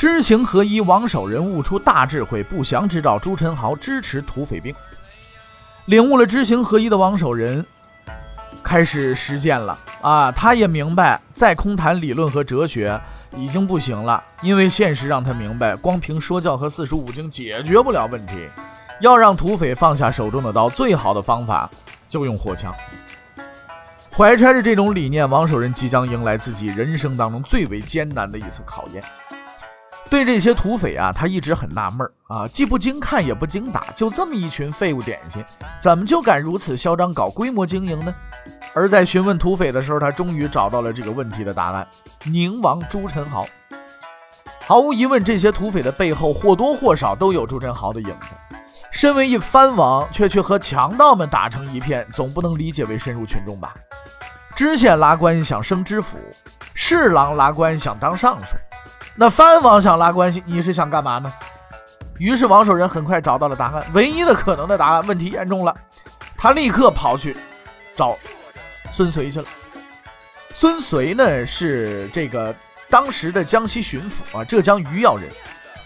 知行合一，王守仁悟出大智慧，不祥之兆，朱宸濠支持土匪兵。领悟了知行合一的王守仁。开始实践了啊！他也明白，再空谈理论和哲学已经不行了，因为现实让他明白，光凭说教和四书五经解决不了问题。要让土匪放下手中的刀，最好的方法就用火枪。怀揣着这种理念，王守仁即将迎来自己人生当中最为艰难的一次考验。对这些土匪啊，他一直很纳闷儿啊，既不经看也不经打，就这么一群废物点心，怎么就敢如此嚣张搞规模经营呢？而在询问土匪的时候，他终于找到了这个问题的答案：宁王朱宸濠。毫无疑问，这些土匪的背后或多或少都有朱宸濠的影子。身为一藩王，却去和强盗们打成一片，总不能理解为深入群众吧？知县拉官想升知府，侍郎拉官想当尚书。那藩王想拉关系，你是想干嘛呢？于是王守仁很快找到了答案，唯一的可能的答案。问题严重了，他立刻跑去找孙绥去了。孙绥呢是这个当时的江西巡抚啊，浙江余姚人，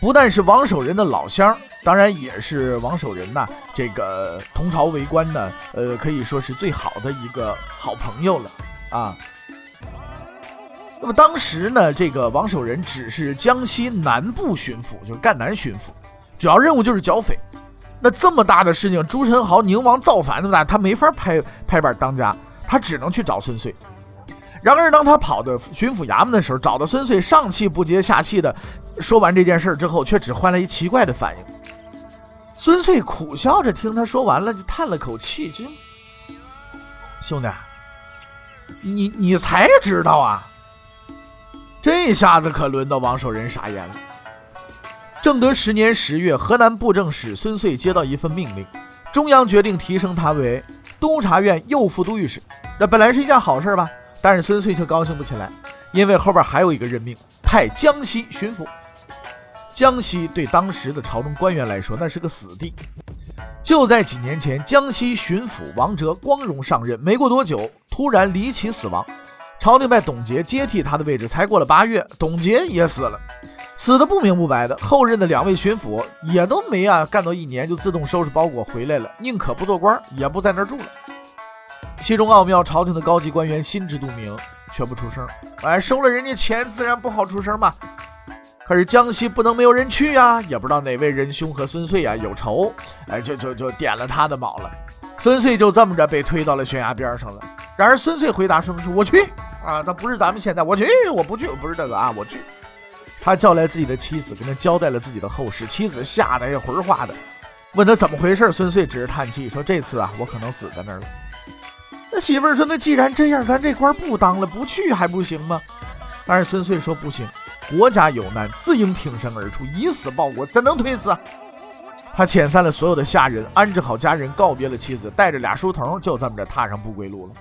不但是王守仁的老乡，当然也是王守仁呐这个同朝为官呢，呃，可以说是最好的一个好朋友了啊。那么当时呢，这个王守仁只是江西南部巡抚，就是赣南巡抚，主要任务就是剿匪。那这么大的事情，朱宸濠宁王造反，那么大，他没法拍拍板当家，他只能去找孙燧。然而，当他跑到巡抚衙门的时候，找到孙燧，上气不接下气的说完这件事之后，却只换来一奇怪的反应。孙燧苦笑着听他说完了，就叹了口气：“就兄弟，你你才知道啊？”这下子可轮到王守仁傻眼了。正德十年十月，河南布政使孙遂接到一份命令，中央决定提升他为督察院右副都御史。这本来是一件好事吧？但是孙遂却高兴不起来，因为后边还有一个任命，派江西巡抚。江西对当时的朝中官员来说，那是个死地。就在几年前，江西巡抚王哲光荣上任，没过多久，突然离奇死亡。朝廷派董洁接替他的位置，才过了八月，董洁也死了，死的不明不白的。后任的两位巡抚也都没啊，干到一年就自动收拾包裹回来了，宁可不做官，也不在那儿住了。其中奥妙，朝廷的高级官员心知肚明，却不出声。哎，收了人家钱，自然不好出声嘛。可是江西不能没有人去呀，也不知道哪位仁兄和孙遂啊有仇，哎，就就就点了他的卯了。孙遂就这么着被推到了悬崖边上了。然而孙遂回答说：“说我去。”啊，他不是咱们现在，我去，我不去，我不是这个啊，我去。他叫来自己的妻子，跟他交代了自己的后事。妻子吓得也魂化的，问他怎么回事。孙遂只是叹气说：“这次啊，我可能死在那儿了。”那媳妇儿说：“那既然这样，咱这官不当了，不去还不行吗？”但是孙遂说：“不行，国家有难，自应挺身而出，以死报国，怎能推辞？”他遣散了所有的下人，安置好家人，告别了妻子，带着俩书童，就这么着踏上不归路了。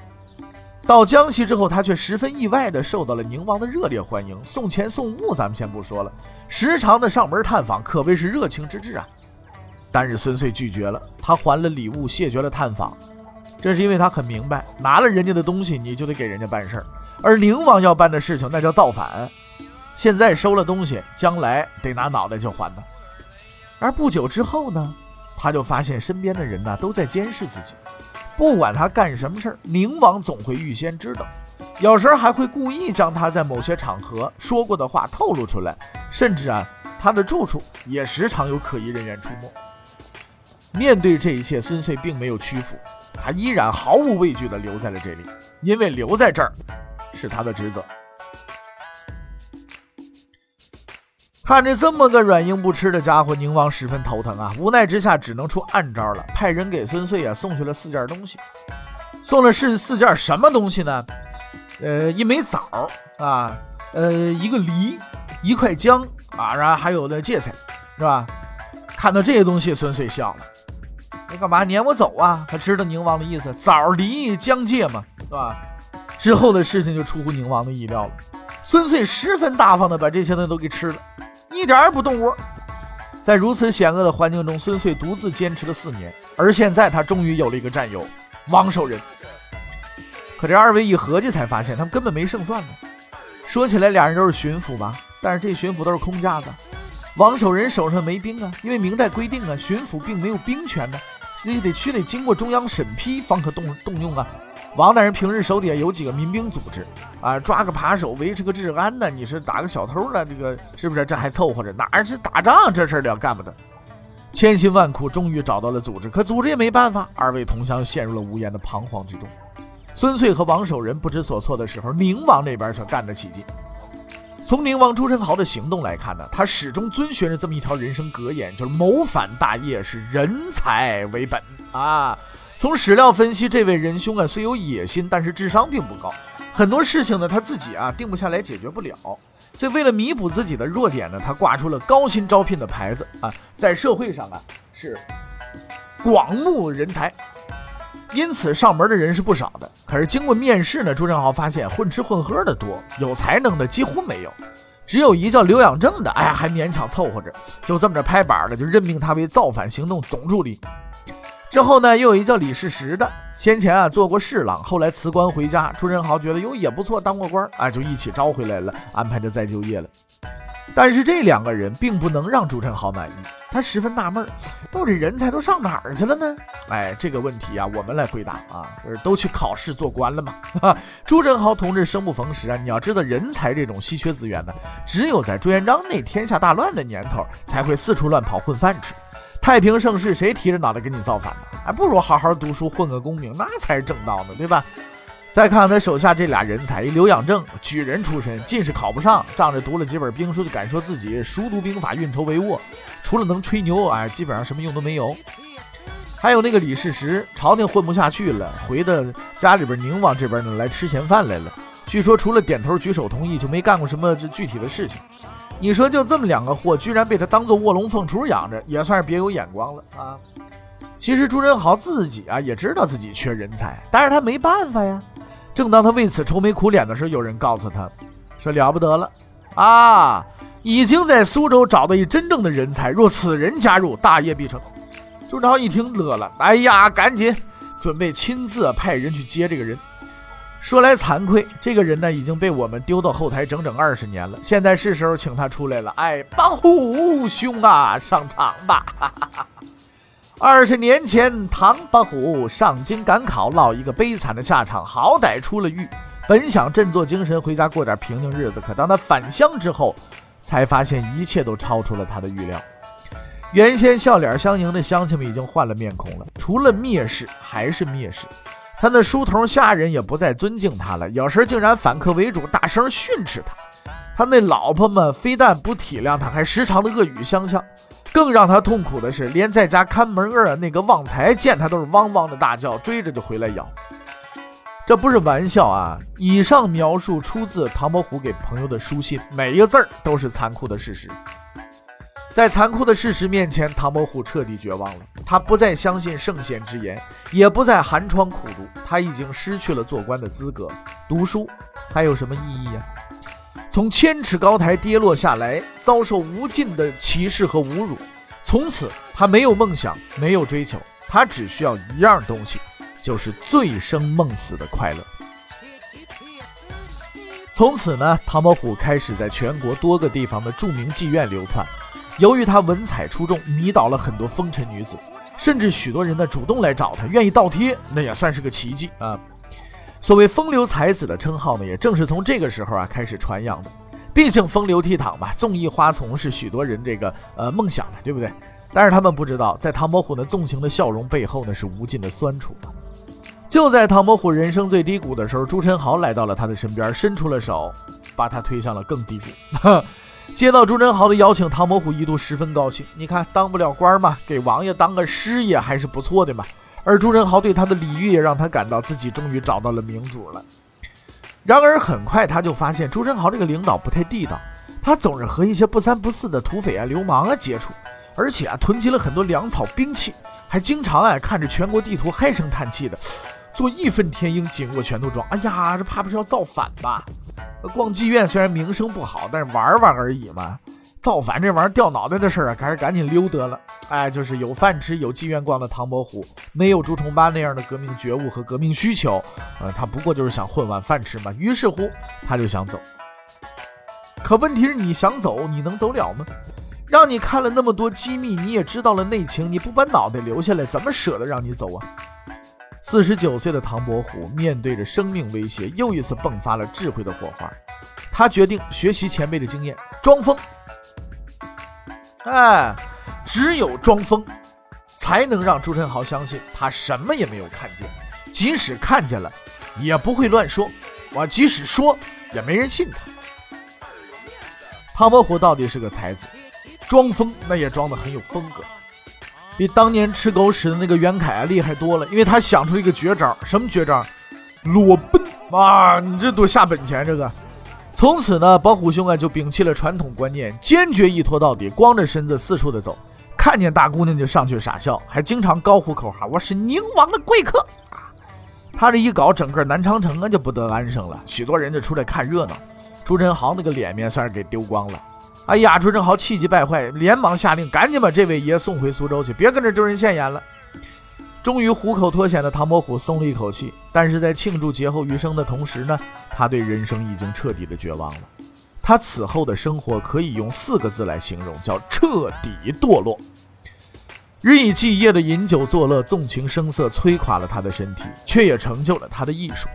到江西之后，他却十分意外地受到了宁王的热烈欢迎，送钱送物，咱们先不说了，时常的上门探访，可谓是热情之至啊。但是孙遂拒绝了，他还了礼物，谢绝了探访。这是因为他很明白，拿了人家的东西，你就得给人家办事儿，而宁王要办的事情，那叫造反。现在收了东西，将来得拿脑袋去还呢。而不久之后呢，他就发现身边的人呢都在监视自己。不管他干什么事儿，宁王总会预先知道，有时候还会故意将他在某些场合说过的话透露出来，甚至啊，他的住处也时常有可疑人员出没。面对这一切，孙遂并没有屈服，他依然毫无畏惧地留在了这里，因为留在这儿是他的职责。看着这么个软硬不吃的家伙，宁王十分头疼啊！无奈之下，只能出暗招了，派人给孙遂啊送去了四件东西。送了是四件什么东西呢？呃，一枚枣啊，呃，一个梨，一块姜啊，然后还有那芥菜，是吧？看到这些东西，孙穗笑了：“你干嘛撵我走啊？”他知道宁王的意思，枣、梨、姜、芥嘛，是吧？之后的事情就出乎宁王的意料了。孙穗十分大方的把这些东西都给吃了，一点儿也不动窝。在如此险恶的环境中，孙穗独自坚持了四年，而现在他终于有了一个战友王守仁。可这二位一合计，才发现他们根本没胜算呢。说起来，俩人都是巡抚吧，但是这巡抚都是空架子。王守仁手上没兵啊，因为明代规定啊，巡抚并没有兵权的，自己得须得经过中央审批方可动动用啊。王大人平日手底下有几个民兵组织啊，抓个扒手，维持个治安呢。你是打个小偷呢，这个是不是？这还凑合着，哪是打仗这事儿了干不得。千辛万苦，终于找到了组织，可组织也没办法。二位同乡陷入了无言的彷徨之中。孙穗和王守仁不知所措的时候，宁王那边却干得起劲。从宁王朱宸濠的行动来看呢，他始终遵循着这么一条人生格言，就是谋反大业是人才为本啊。从史料分析，这位仁兄啊，虽有野心，但是智商并不高。很多事情呢，他自己啊定不下来，解决不了。所以为了弥补自己的弱点呢，他挂出了高薪招聘的牌子啊，在社会上啊是广募人才。因此上门的人是不少的，可是经过面试呢，朱正豪发现混吃混喝的多，有才能的几乎没有，只有一叫刘养正的，哎呀还勉强凑合着，就这么着拍板了，就任命他为造反行动总助理。之后呢，又有一叫李世石的，先前啊做过侍郎，后来辞官回家，朱宸濠觉得哟也不错，当过官啊，就一起招回来了，安排着再就业了。但是这两个人并不能让朱宸濠满意，他十分纳闷儿，到底人才都上哪儿去了呢？哎，这个问题啊，我们来回答啊，就是都去考试做官了嘛。哈 朱宸濠同志生不逢时啊，你要知道，人才这种稀缺资源呢，只有在朱元璋那天下大乱的年头才会四处乱跑混饭吃。太平盛世，谁提着脑袋给你造反呢？还不如好好读书，混个功名，那才是正道呢，对吧？再看他手下这俩人才，一刘养正，举人出身，进士考不上，仗着读了几本兵书就敢说自己熟读兵法，运筹帷幄，除了能吹牛，哎，基本上什么用都没有。还有那个李世石，朝廷混不下去了，回到家里边宁王这边呢来吃闲饭来了。据说除了点头举手同意，就没干过什么这具体的事情。你说就这么两个货，居然被他当做卧龙凤雏养着，也算是别有眼光了啊！其实朱宸濠自己啊也知道自己缺人才，但是他没办法呀。正当他为此愁眉苦脸的时候，有人告诉他，说了不得了啊，已经在苏州找到一真正的人才，若此人加入，大业必成。朱朝一听乐了，哎呀，赶紧准备亲自派人去接这个人。说来惭愧，这个人呢已经被我们丢到后台整整二十年了，现在是时候请他出来了。哎，帮虎兄啊，上场吧！二十年前，唐伯虎上京赶考，落一个悲惨的下场。好歹出了狱，本想振作精神回家过点平静日子。可当他返乡之后，才发现一切都超出了他的预料。原先笑脸相迎的乡亲们已经换了面孔了，除了蔑视还是蔑视。他那书童下人也不再尊敬他了，有时竟然反客为主，大声训斥他。他那老婆们非但不体谅他，还时常的恶语相向。更让他痛苦的是，连在家看门儿的那个旺财见他都是汪汪的大叫，追着就回来咬。这不是玩笑啊！以上描述出自唐伯虎给朋友的书信，每一个字儿都是残酷的事实。在残酷的事实面前，唐伯虎彻底绝望了。他不再相信圣贤之言，也不再寒窗苦读，他已经失去了做官的资格。读书还有什么意义呀？从千尺高台跌落下来，遭受无尽的歧视和侮辱。从此，他没有梦想，没有追求，他只需要一样东西，就是醉生梦死的快乐。从此呢，唐伯虎开始在全国多个地方的著名妓院流窜。由于他文采出众，迷倒了很多风尘女子，甚至许多人呢主动来找他，愿意倒贴，那也算是个奇迹啊。所谓风流才子的称号呢，也正是从这个时候啊开始传扬的。毕竟风流倜傥嘛，纵意花丛是许多人这个呃梦想的，对不对？但是他们不知道，在唐伯虎那纵情的笑容背后呢，是无尽的酸楚啊。就在唐伯虎人生最低谷的时候，朱宸濠来到了他的身边，伸出了手，把他推向了更低谷。接到朱宸濠的邀请，唐伯虎一度十分高兴。你看，当不了官嘛，给王爷当个师爷还是不错的嘛。而朱宸濠对他的礼遇也让他感到自己终于找到了明主了。然而很快他就发现朱宸濠这个领导不太地道，他总是和一些不三不四的土匪啊、流氓啊接触，而且啊，囤积了很多粮草兵器，还经常啊看着全国地图唉声叹气的，做义愤填膺，紧握拳头状。哎呀，这怕不是要造反吧？逛妓院虽然名声不好，但是玩玩而已嘛。造反这玩意儿掉脑袋的事儿啊，还是赶紧溜得了。哎，就是有饭吃、有妓院逛的唐伯虎，没有朱重八那样的革命觉悟和革命需求，呃，他不过就是想混碗饭吃嘛。于是乎，他就想走。可问题是，你想走，你能走了吗？让你看了那么多机密，你也知道了内情，你不把脑袋留下来，怎么舍得让你走啊？四十九岁的唐伯虎面对着生命威胁，又一次迸发了智慧的火花。他决定学习前辈的经验，装疯。哎，只有装疯，才能让朱宸濠相信他什么也没有看见，即使看见了，也不会乱说。我即使说，也没人信他。唐伯虎到底是个才子，装疯那也装得很有风格，比当年吃狗屎的那个袁凯啊厉害多了。因为他想出了一个绝招，什么绝招？裸奔啊！你这多下本钱，这个。从此呢，宝虎兄啊就摒弃了传统观念，坚决一拖到底，光着身子四处的走，看见大姑娘就上去傻笑，还经常高呼口号：“我是宁王的贵客啊！”他这一搞，整个南昌城啊就不得安生了，许多人就出来看热闹。朱宸濠那个脸面算是给丢光了。哎呀，朱宸濠气急败坏，连忙下令，赶紧把这位爷送回苏州去，别跟这丢人现眼了。终于虎口脱险的唐伯虎松了一口气，但是在庆祝劫后余生的同时呢，他对人生已经彻底的绝望了。他此后的生活可以用四个字来形容，叫彻底堕落。日以继夜的饮酒作乐、纵情声色，摧垮了他的身体，却也成就了他的艺术。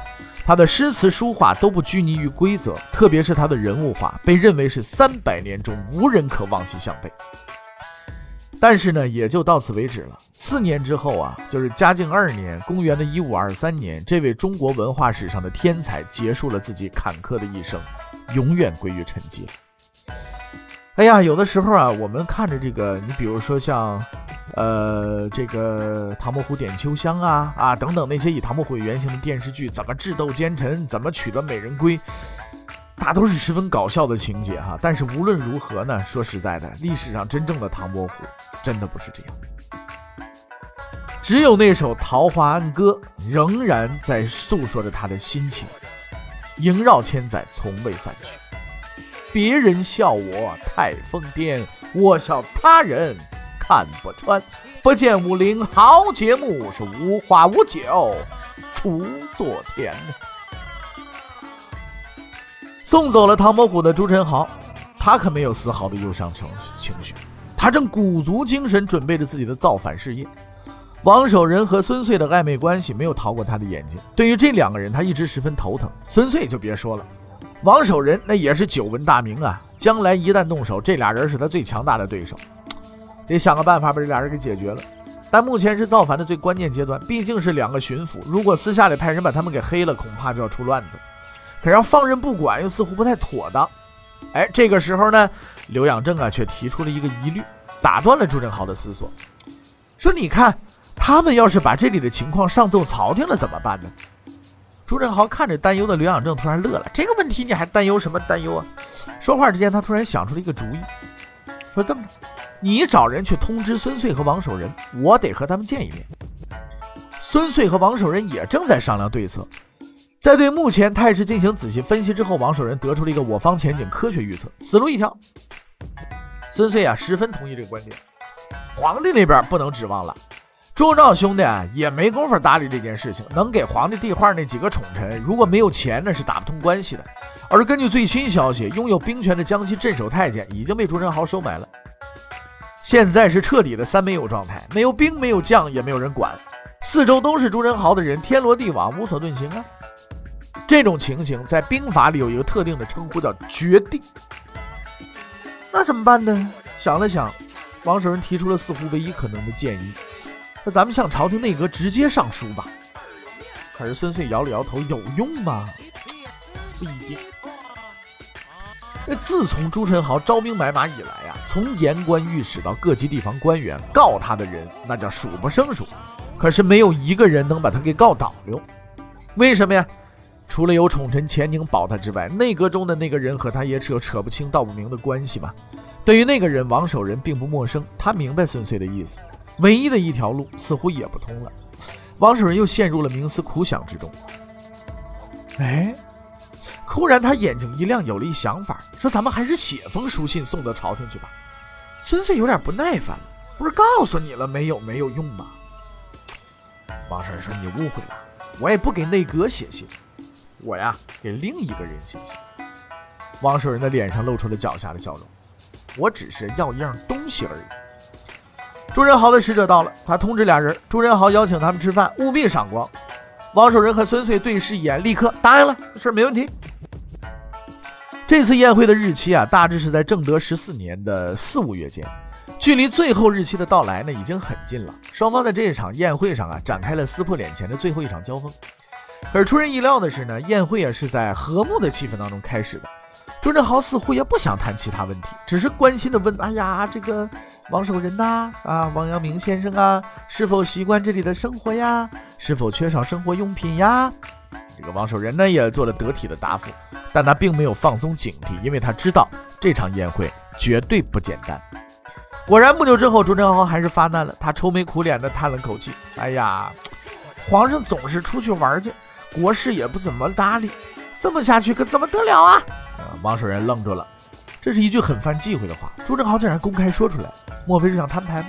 他的诗词书画都不拘泥于规则，特别是他的人物画，被认为是三百年中无人可望其项背。但是呢，也就到此为止了。四年之后啊，就是嘉靖二年，公元的一五二三年，这位中国文化史上的天才结束了自己坎坷的一生，永远归于沉寂。哎呀，有的时候啊，我们看着这个，你比如说像，呃，这个《唐伯虎点秋香》啊啊等等那些以唐伯虎为原型的电视剧，怎么智斗奸臣，怎么取得美人归。大都是十分搞笑的情节哈，但是无论如何呢，说实在的，历史上真正的唐伯虎真的不是这样。只有那首《桃花庵歌》仍然在诉说着他的心情，萦绕千载，从未散去。别人笑我太疯癫，我笑他人看不穿。不见武林豪杰墓，是无花无酒锄作田。送走了唐伯虎的朱宸濠，他可没有丝毫的忧伤情情绪，他正鼓足精神准备着自己的造反事业。王守仁和孙穗的暧昧关系没有逃过他的眼睛，对于这两个人，他一直十分头疼。孙穗就别说了，王守仁那也是久闻大名啊，将来一旦动手，这俩人是他最强大的对手，得想个办法把这俩人给解决了。但目前是造反的最关键阶段，毕竟是两个巡抚，如果私下里派人把他们给黑了，恐怕就要出乱子。可要放任不管，又似乎不太妥当。哎，这个时候呢，刘养正啊，却提出了一个疑虑，打断了朱振豪的思索，说：“你看，他们要是把这里的情况上奏朝廷了，怎么办呢？”朱振豪看着担忧的刘养正，突然乐了：“这个问题你还担忧什么担忧啊？”说话之间，他突然想出了一个主意，说：“这么着，你找人去通知孙穗和王守仁，我得和他们见一面。”孙穗和王守仁也正在商量对策。在对目前态势进行仔细分析之后，王守仁得出了一个我方前景科学预测，死路一条。孙遂啊，十分同意这个观点。皇帝那边不能指望了，周兆兄弟啊也没工夫搭理这件事情。能给皇帝递话那几个宠臣，如果没有钱，那是打不通关系的。而根据最新消息，拥有兵权的江西镇守太监已经被朱宸濠收买了。现在是彻底的三没有状态，没有兵，没有将，也没有人管，四周都是朱宸濠的人，天罗地网，无所遁形啊。这种情形在兵法里有一个特定的称呼，叫绝地。那怎么办呢？想了想，王守仁提出了似乎唯一可能的建议：那咱们向朝廷内阁直接上书吧。可是孙遂摇了摇头，有用吗？不一定。那自从朱宸濠招兵买马以来呀，从言官御史到各级地方官员，告他的人那叫数不胜数，可是没有一个人能把他给告倒了。为什么呀？除了有宠臣钱宁保他之外，内阁中的那个人和他也扯扯不清道不明的关系嘛。对于那个人，王守仁并不陌生，他明白孙穗的意思。唯一的一条路似乎也不通了，王守仁又陷入了冥思苦想之中。哎，忽然他眼睛一亮，有了一想法，说：“咱们还是写封书信送到朝廷去吧。”孙穗有点不耐烦了，不是告诉你了没有没有用吗？王守仁说：“你误会了，我也不给内阁写信，我呀给另一个人写信。”王守仁的脸上露出了狡黠的笑容：“我只是要一样东西而已。”朱仁豪的使者到了，他通知俩人，朱仁豪邀请他们吃饭，务必赏光。王守仁和孙穗对视一眼，立刻答应了，这事没问题。这次宴会的日期啊，大致是在正德十四年的四五月间，距离最后日期的到来呢，已经很近了。双方在这一场宴会上啊，展开了撕破脸前的最后一场交锋。可是出人意料的是呢，宴会啊是在和睦的气氛当中开始的。朱宸濠似乎也不想谈其他问题，只是关心地问：“哎呀，这个王守仁呐，啊，王阳明先生啊，是否习惯这里的生活呀？是否缺少生活用品呀？”这个王守仁呢，也做了得体的答复，但他并没有放松警惕，因为他知道这场宴会绝对不简单。果然，不久之后，朱宸濠还是发难了，他愁眉苦脸地叹了口气：“哎呀，皇上总是出去玩去，国事也不怎么搭理，这么下去可怎么得了啊？”王守仁愣住了，这是一句很犯忌讳的话。朱正豪竟然公开说出来，莫非是想摊牌吗？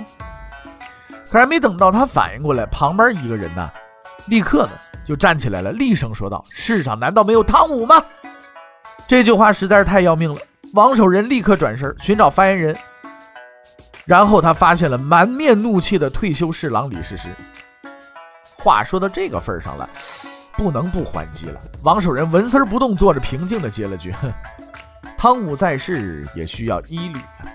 可还没等到他反应过来，旁边一个人呢，立刻呢就站起来了，厉声说道：“世上难道没有汤武吗？”这句话实在是太要命了。王守仁立刻转身寻找发言人，然后他发现了满面怒气的退休侍郎李世石。话说到这个份上了。不能不还击了。王守仁纹丝不动，坐着平静地接了句：“哼，汤武在世也需要医旅啊。”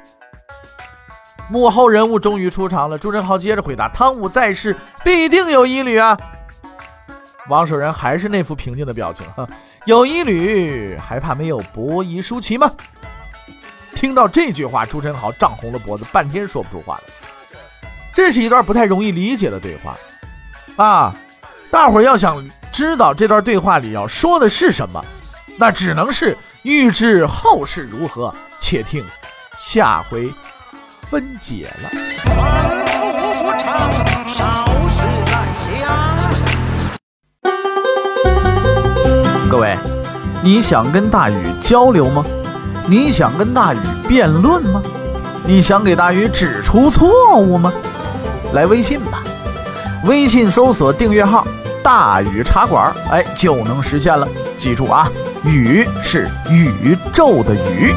幕后人物终于出场了。朱宸濠接着回答：“汤武在世必定有医旅啊。”王守仁还是那副平静的表情：“ 哈，有医旅还怕没有伯夷叔齐吗？”听到这句话，朱宸濠涨红了脖子，半天说不出话来。这是一段不太容易理解的对话啊！大伙儿要想。知道这段对话里要说的是什么，那只能是预知后事如何，且听下回分解了。各位，你想跟大禹交流吗？你想跟大禹辩论吗？你想给大禹指出错误吗？来微信吧，微信搜索订阅号。大宇茶馆，哎，就能实现了。记住啊，宇是宇宙的宇。